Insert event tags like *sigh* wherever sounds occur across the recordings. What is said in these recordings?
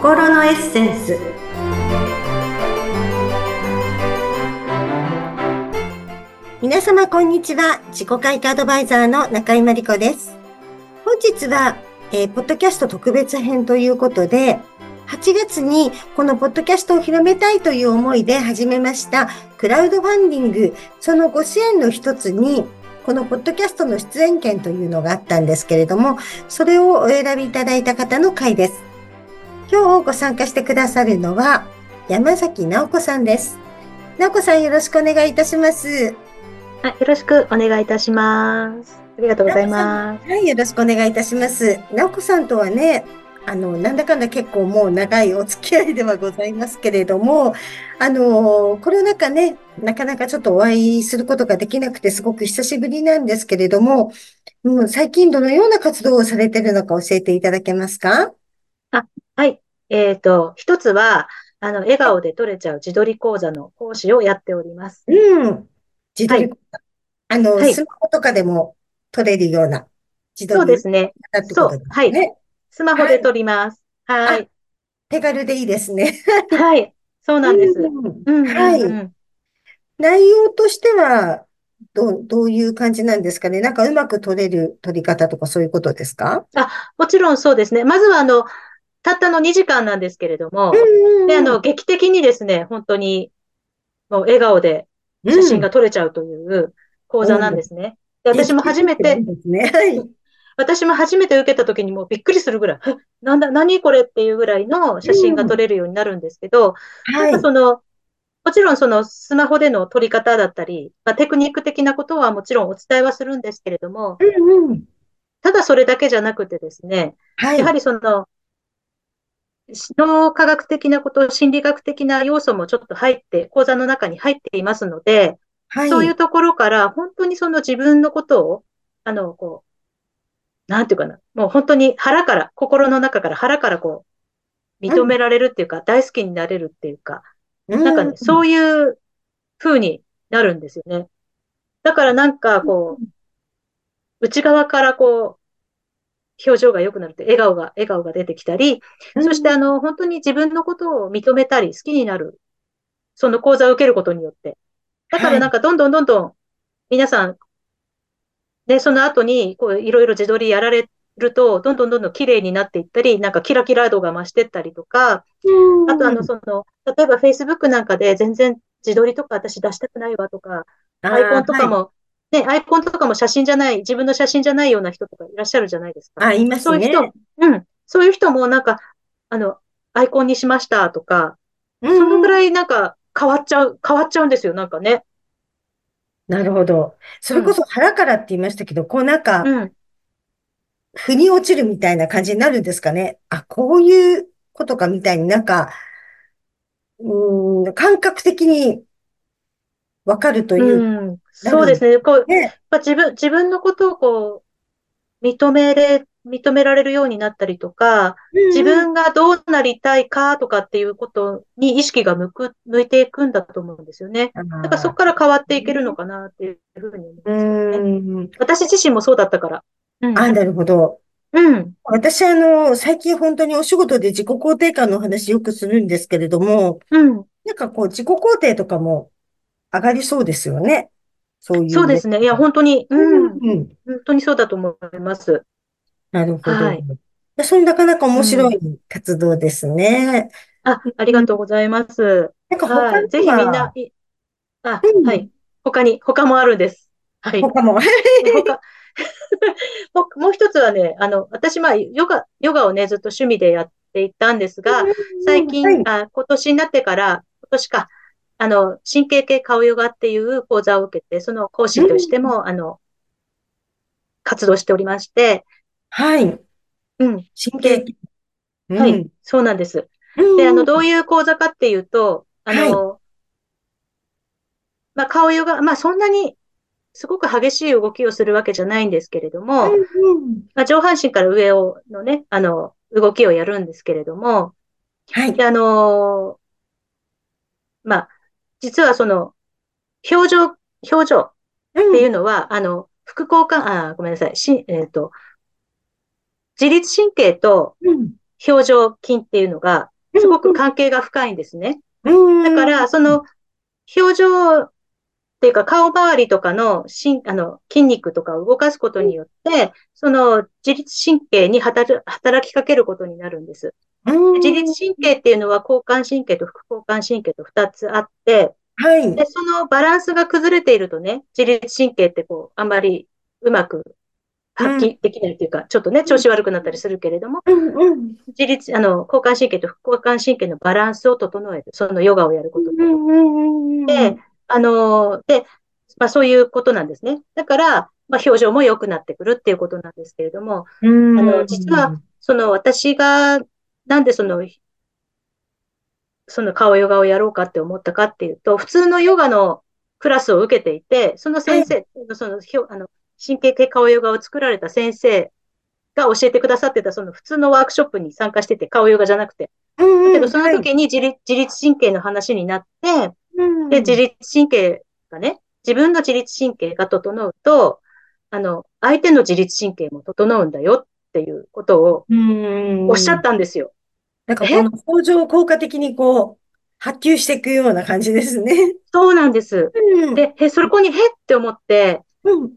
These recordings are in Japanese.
心のエッセンス。皆様こんにちは。自己開花アドバイザーの中井真理子です。本日は、えー、ポッドキャスト特別編ということで8月にこのポッドキャストを広めたいという思いで始めましたクラウドファンディング。そのご支援の一つにこのポッドキャストの出演権というのがあったんですけれども、それをお選びいただいた方の回です。今日ご参加してくださるのは、山崎直子さんです。直子さんよろしくお願いいたします。はい、よろしくお願いいたします。ありがとうございます。はい、よろしくお願いいたします。直子さんとはね、あの、なんだかんだ結構もう長いお付き合いではございますけれども、あの、コロナ禍ね、なかなかちょっとお会いすることができなくてすごく久しぶりなんですけれども、うん、最近どのような活動をされているのか教えていただけますか？あ、はい。えっ、ー、と、一つは、あの、笑顔で取れちゃう自撮り講座の講師をやっております。うん。自撮り講座。はい、あの、はい、スマホとかでも撮れるような自撮り。そうですね。そう。はい。スマホで撮ります。はい。手軽でいいですね。はい。そうなんです。はい。内容としては、どう、どういう感じなんですかね？なんかうまく撮れる撮り方とかそういうことですか？あ、もちろんそうですね。まずはあの、たったの2時間なんですけれども、で、あの、劇的にですね、本当に、もう笑顔で写真が撮れちゃうという講座なんですね。で私も初めて、ね、私も初めて受けた時にもうびっくりするぐらい、なんだ、何これっていうぐらいの写真が撮れるようになるんですけど、うん、なんかその、もちろんそのスマホでの撮り方だったり、まあ、テクニック的なことはもちろんお伝えはするんですけれども、うんうん、ただそれだけじゃなくてですね、はい、やはりその、脳科学的なこと、心理学的な要素もちょっと入って、講座の中に入っていますので、はい、そういうところから本当にその自分のことを、あの、こう、なんていうかな、もう本当に腹から、心の中から腹からこう、認められるっていうか、うん、大好きになれるっていうか、なんかね、そういう風になるんですよね。だからなんかこう、内側からこう、表情が良くなるって、笑顔が、笑顔が出てきたり、そしてあの、本当に自分のことを認めたり、好きになる、その講座を受けることによって。だからなんかどんどんどんどん、皆さん、で、その後に、こう、いろいろ自撮りやられると、どんどんどんどん綺麗になっていったり、なんかキラキラ度が増してったりとか、あとあの、その、例えば Facebook なんかで全然自撮りとか私出したくないわとか、アイコンとかも、はい、ね、アイコンとかも写真じゃない、自分の写真じゃないような人とかいらっしゃるじゃないですか。あ、いますね。そういう人、うん。そういう人もなんか、あの、アイコンにしましたとか、そのぐらいなんか変わっちゃう、変わっちゃうんですよ、なんかね。なるほど。それこそ腹からって言いましたけど、こうなんか、うん、腑に落ちるみたいな感じになるんですかね。あ、こういうことかみたいになんか、うん、感覚的にわかるという。うん、そうですね。こう、ね、自分、自分のことをこう、認めれ、認められるようになったりとか、うん、自分がどうなりたいかとかっていうことに意識が向く、向いていくんだと思うんですよね。だからそこから変わっていけるのかなっていうふうに思いますよね。私自身もそうだったから。うん、あ、なるほど。うん。私、あの、最近本当にお仕事で自己肯定感の話よくするんですけれども、うん。なんかこう、自己肯定とかも上がりそうですよね。そういう。そうですね。いや、本当に、うん。うん、本当にそうだと思います。なるほど。はい。それなかなか面白い活動ですね。うん、あ、ありがとうございます。なんか他ぜひみんな、あ、うん、はい。他に、他もあるんです。はい。他も。他、*laughs* もう一つはね、あの、私、まあ、ヨガ、ヨガをね、ずっと趣味でやっていたんですが、最近、はい、あ今年になってから、今年か、あの、神経系顔ヨガっていう講座を受けて、その講師としても、うん、あの、活動しておりまして、はい。うん。神経系。はい、そうなんです。で、あの、どういう講座かっていうと、あの、はい、まあ、顔ヨガ、まあ、そんなにすごく激しい動きをするわけじゃないんですけれども、うんうん、まあ、上半身から上をのね、あの、動きをやるんですけれども、はい。で、あのまあ、実はその、表情、表情っていうのは、うん、あの、副交感、あ、ごめんなさい、し、えっ、ー、と、自律神経と表情筋っていうのが、すごく関係が深いんですね。だから、その、表情っていうか、顔周りとかのしあの筋肉とかを動かすことによって、その自律神経に働きかけることになるんです。自律神経っていうのは交感神経と副交感神経と2つあって、はい。で、そのバランスが崩れているとね、自律神経ってこう、あんまりうまく発揮できないというか、うん、ちょっとね、調子悪くなったりするけれども、うんうん、自律、あの、交感神経と副交感神経のバランスを整える。そのヨガをやることで。で、あの、で、まあそういうことなんですね。だから、まあ表情も良くなってくるっていうことなんですけれども、あの、実は、その私が、なんでそのその顔ヨガをやろうかって思ったかっていうと、普通のヨガのクラスを受けていて、その先生、はい、その、あの、神経系顔ヨガを作られた先生が教えてくださってた、その普通のワークショップに参加してて、顔ヨガじゃなくて。だけど、その時に自律,、自律神経の話になって、で、自律神経がね、自分の自律神経が整うと、あの、相手の自律神経も整うんだよっていうことをおっしゃったんですよ。なんかこの工場を効果的にこう、発給していくような感じですね。そうなんです。うん、で、へ、そこにへって思って、うん、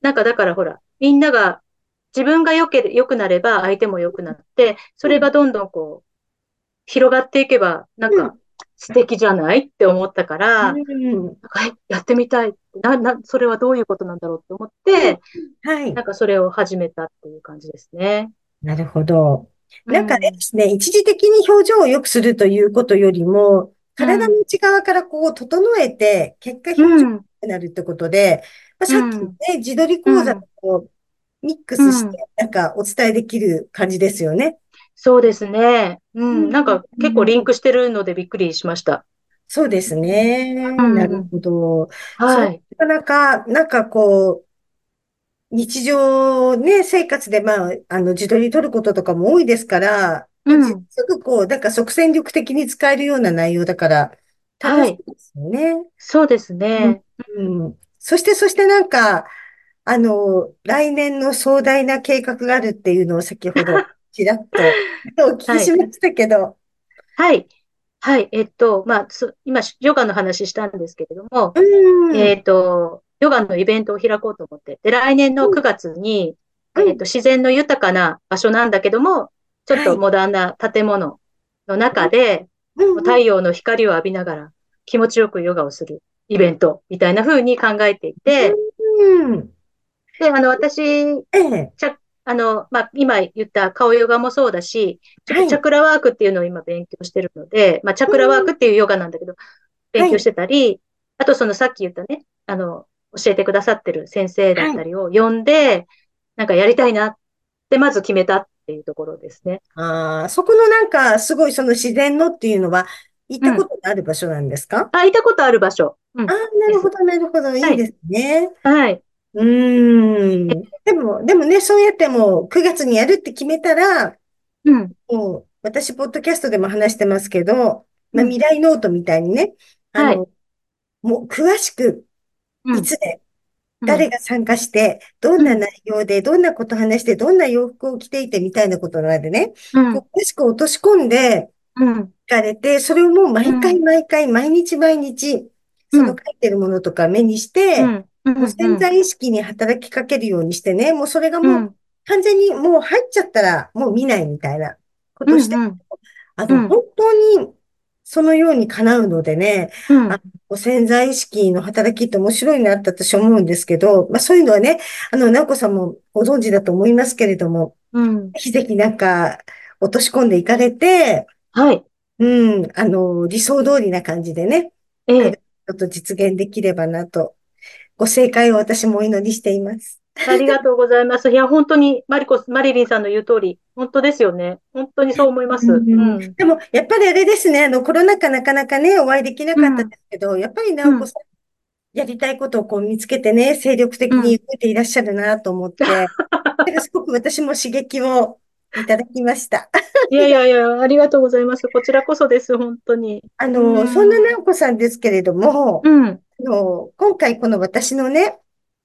なんかだからほら、みんなが、自分が良け、良くなれば相手も良くなって、それがどんどんこう、広がっていけば、なんか素敵じゃないって思ったから、うん、やってみたい。な、な、それはどういうことなんだろうって思って、はい。なんかそれを始めたっていう感じですね。なるほど。なんかですね、一時的に表情を良くするということよりも、体の内側からこう整えて、結果表情になるってことで、まあ、さっきね、自撮り講座とミックスして、なんかお伝えできる感じですよね。そうですね。うん。なんか結構リンクしてるのでびっくりしました。そうですね。なるほど。はい。なかなか、なんかこう、日常ね、生活で、まあ、あの、自撮り撮ることとかも多いですから、うん、すぐこう、なんか即戦力的に使えるような内容だから、楽しいですよね。はい、そうですね、うん。うん。そして、そしてなんか、あの、来年の壮大な計画があるっていうのを先ほど、*laughs* ちらっとお聞きしましたけど。はい。はい。えっと、まあ、今、ヨガの話したんですけれども、うん、えっと、ヨガのイベントを開こうと思って。で、来年の9月に、うん、えっと、自然の豊かな場所なんだけども、ちょっとモダンな建物の中で、太陽の光を浴びながら気持ちよくヨガをするイベントみたいな風に考えていて、うん、で、あの、私、ええ、あの、まあ、今言った顔ヨガもそうだし、ちょっとチャクラワークっていうのを今勉強してるので、はい、まあ、チャクラワークっていうヨガなんだけど、勉強してたり、はい、あとそのさっき言ったね、あの、教えてくださってる先生だったりを呼んで、はい、なんかやりたいなってまず決めたっていうところですね。ああ、そこのなんか、すごいその自然のっていうのは、行ったことある場所なんですか、うん、あ、行ったことある場所。うん、あなるほど、なるほど。いいですね。はい。うん。でも、でもね、そうやっても9月にやるって決めたら、うん。もう、私、ポッドキャストでも話してますけど、まあ、未来ノートみたいにね、あの、はい、もう詳しくいつで、誰が参加して、どんな内容で、どんなこと話して、どんな洋服を着ていてみたいなことまでね、うん、詳しく落とし込んで、聞かれて、それをもう毎回毎回、毎日毎日、その書いてるものとか目にして、もう潜在意識に働きかけるようにしてね、もうそれがもう完全にもう入っちゃったらもう見ないみたいなことして、あの、本当にそのように叶うのでね、うん、あの潜在意識の働きって面白いなって私思うんですけど、まあそういうのはね、あの、直子さんもご存知だと思いますけれども、うん。ぜひぜひなんか落とし込んでいかれて、はい。うん、あの、理想通りな感じでね、ええ。ちょっと実現できればなと、ご正解を私もお祈りしています。ありがとうございます。いや、本当に、マリコス、マリリンさんの言う通り、本当ですよね。本当にそう思います。うん、でも、やっぱりあれですね、あの、コロナ禍なかなかね、お会いできなかったですけど、うん、やっぱり直子さん、やりたいことをこう見つけてね、精力的に動いていらっしゃるなと思って、うん、*laughs* すごく私も刺激をいただきました。*laughs* いやいやいや、ありがとうございます。こちらこそです、本当に。あの、そんな直子さんですけれども、うん、あの今回この私のね、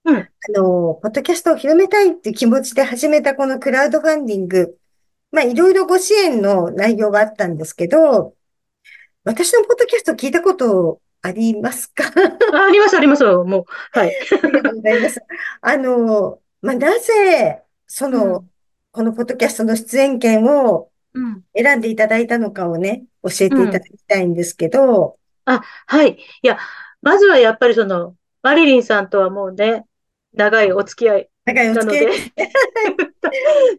うん。あの、ポッドキャストを広めたいっていう気持ちで始めたこのクラウドファンディング、まあ、いろいろご支援の内容があったんですけど、私のポッドキャスト聞いたことありますか？ああります、あります。もう、はい。ありがとうございます。あの、まあ、なぜ、その、うん、このポッドキャストの出演権を選んでいただいたのかをね、教えていただきたいんですけど。うん、あ、はい。いや、まずはやっぱりその、マリリンさんとはもうね、長いお付き合い長いお付き合い。*laughs*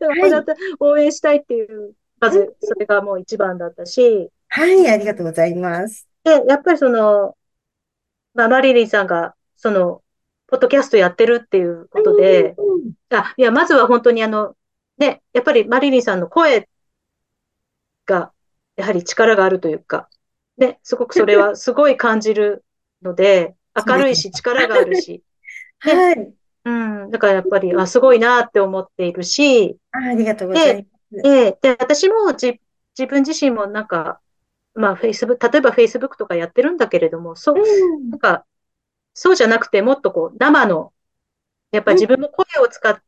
はい、応援したいっていう、まず、それがもう一番だったし。はい、ありがとうございます。で、やっぱりその、まあ、マリリンさんが、その、ポッドキャストやってるっていうことで、あ、いや、まずは本当にあの、ね、やっぱりマリリンさんの声が、やはり力があるというか、ね、すごくそれはすごい感じるので、*laughs* 明るいし、力があるし。*laughs* はい。うん。だからやっぱり、あ、すごいなって思っているし。あありがとうございます。で、で私もじ自分自身もなんか、まあ、フェイスブック、例えばフェイスブックとかやってるんだけれども、そう、うん、なんか、そうじゃなくて、もっとこう、生の、やっぱり自分の声を使っ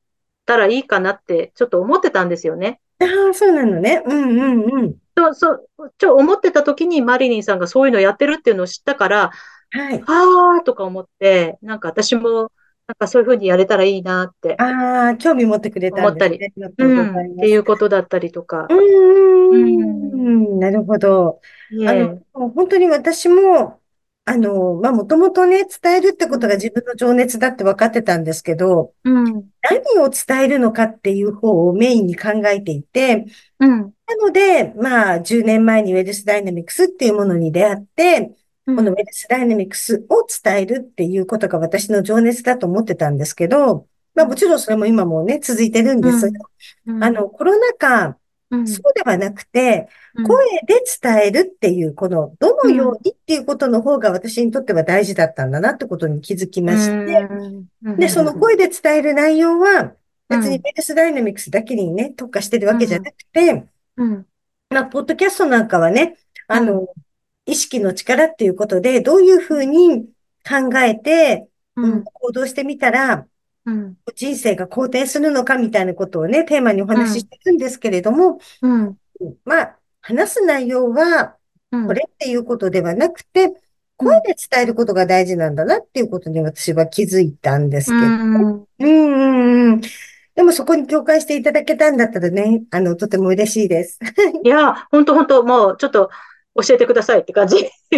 たらいいかなって、ちょっと思ってたんですよね。ああ、そうなのね。うんうんうん。そう、そう、ちょ、思ってた時にマリリンさんがそういうのやってるっていうのを知ったから、はい。ああ、とか思って、なんか私も、なんかそういうふうにやれたらいいなって。ああ、興味持ってくれたね。思ったり。うん、っていうことだったりとか。うん、なるほど。あの、本当に私も、あの、まあ、もともとね、伝えるってことが自分の情熱だって分かってたんですけど、うん、何を伝えるのかっていう方をメインに考えていて、うん、なので、まあ、10年前にウェルスダイナミクスっていうものに出会って、このウェルスダイナミクスを伝えるっていうことが私の情熱だと思ってたんですけど、まあもちろんそれも今もね、続いてるんです。うん、あの、コロナ禍、そうではなくて、声で伝えるっていう、この、どのようにっていうことの方が私にとっては大事だったんだなってことに気づきまして、で、その声で伝える内容は、別にベルスダイナミクスだけにね、特化してるわけじゃなくて、まあ、ポッドキャストなんかはね、あの、意識の力っていうことで、どういうふうに考えて、うん、行動してみたら、うん、人生が好転するのかみたいなことをね、テーマにお話ししてるんですけれども、うん、まあ、話す内容は、これっていうことではなくて、声で伝えることが大事なんだなっていうことに私は気づいたんですけど。うん、うん、うん。でもそこに共感していただけたんだったらね、あの、とても嬉しいです。いや、本当本当もうちょっと、教えてくださいって感じ。*laughs*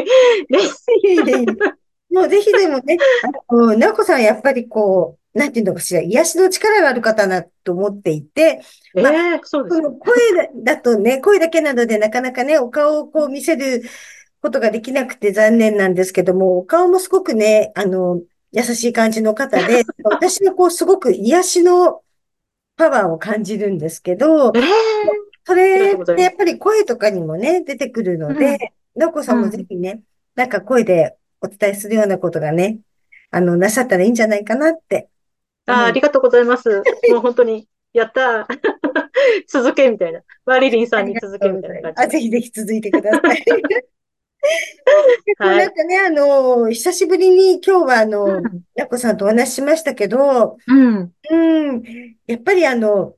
です。もうぜひでもね、あの、なおこさんはやっぱりこう、なんていうのかしら、癒しの力がある方だと思っていて、まあ、えー、そうです。声だとね、声だけなのでなかなかね、お顔をこう見せることができなくて残念なんですけども、お顔もすごくね、あの、優しい感じの方で、*laughs* 私はこうすごく癒しのパワーを感じるんですけど、えーそれってやっぱり声とかにもね、出てくるので、の、う、こ、さんもぜひね、なんか声でお伝えするようなことがね、あの、なさったらいいんじゃないかなって。あありがとうございます。もう本当に、やった *laughs* 続けみたいな。マリリンさんに続けみたいな感じ。あ、ぜひぜひ続いてください。*laughs* はい、なんかね、あの、久しぶりに今日はあの、や、こ、さんとお話ししましたけど、うん。うん。やっぱりあの、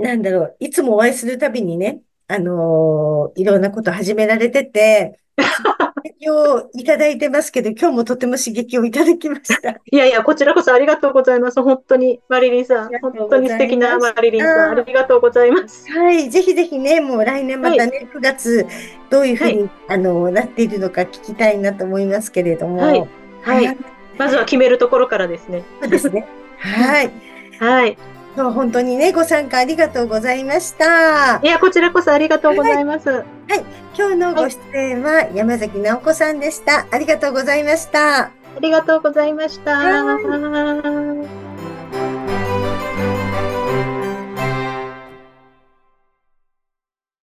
なんだろう、いつもお会いするたびにね、あのー、いろんなこと始められてて、刺激をいただいてますけど、今日もとても刺激をいただきました。*laughs* いやいや、こちらこそありがとうございます。本当に、マリリンさん。本当に素敵なマリリンさん。ありがとうございます。はい。ぜひぜひね、もう来年またね、はい、9月、どういうふうに、はい、あの、なっているのか聞きたいなと思いますけれども。はい。はい。まずは決めるところからですね。そうですね。*laughs* はい。はい。本当にね、ご参加ありがとうございました。いや、こちらこそありがとうございます。はい。はい、今日のご出演は山崎直子さんでした。ありがとうございました。ありがとうございました。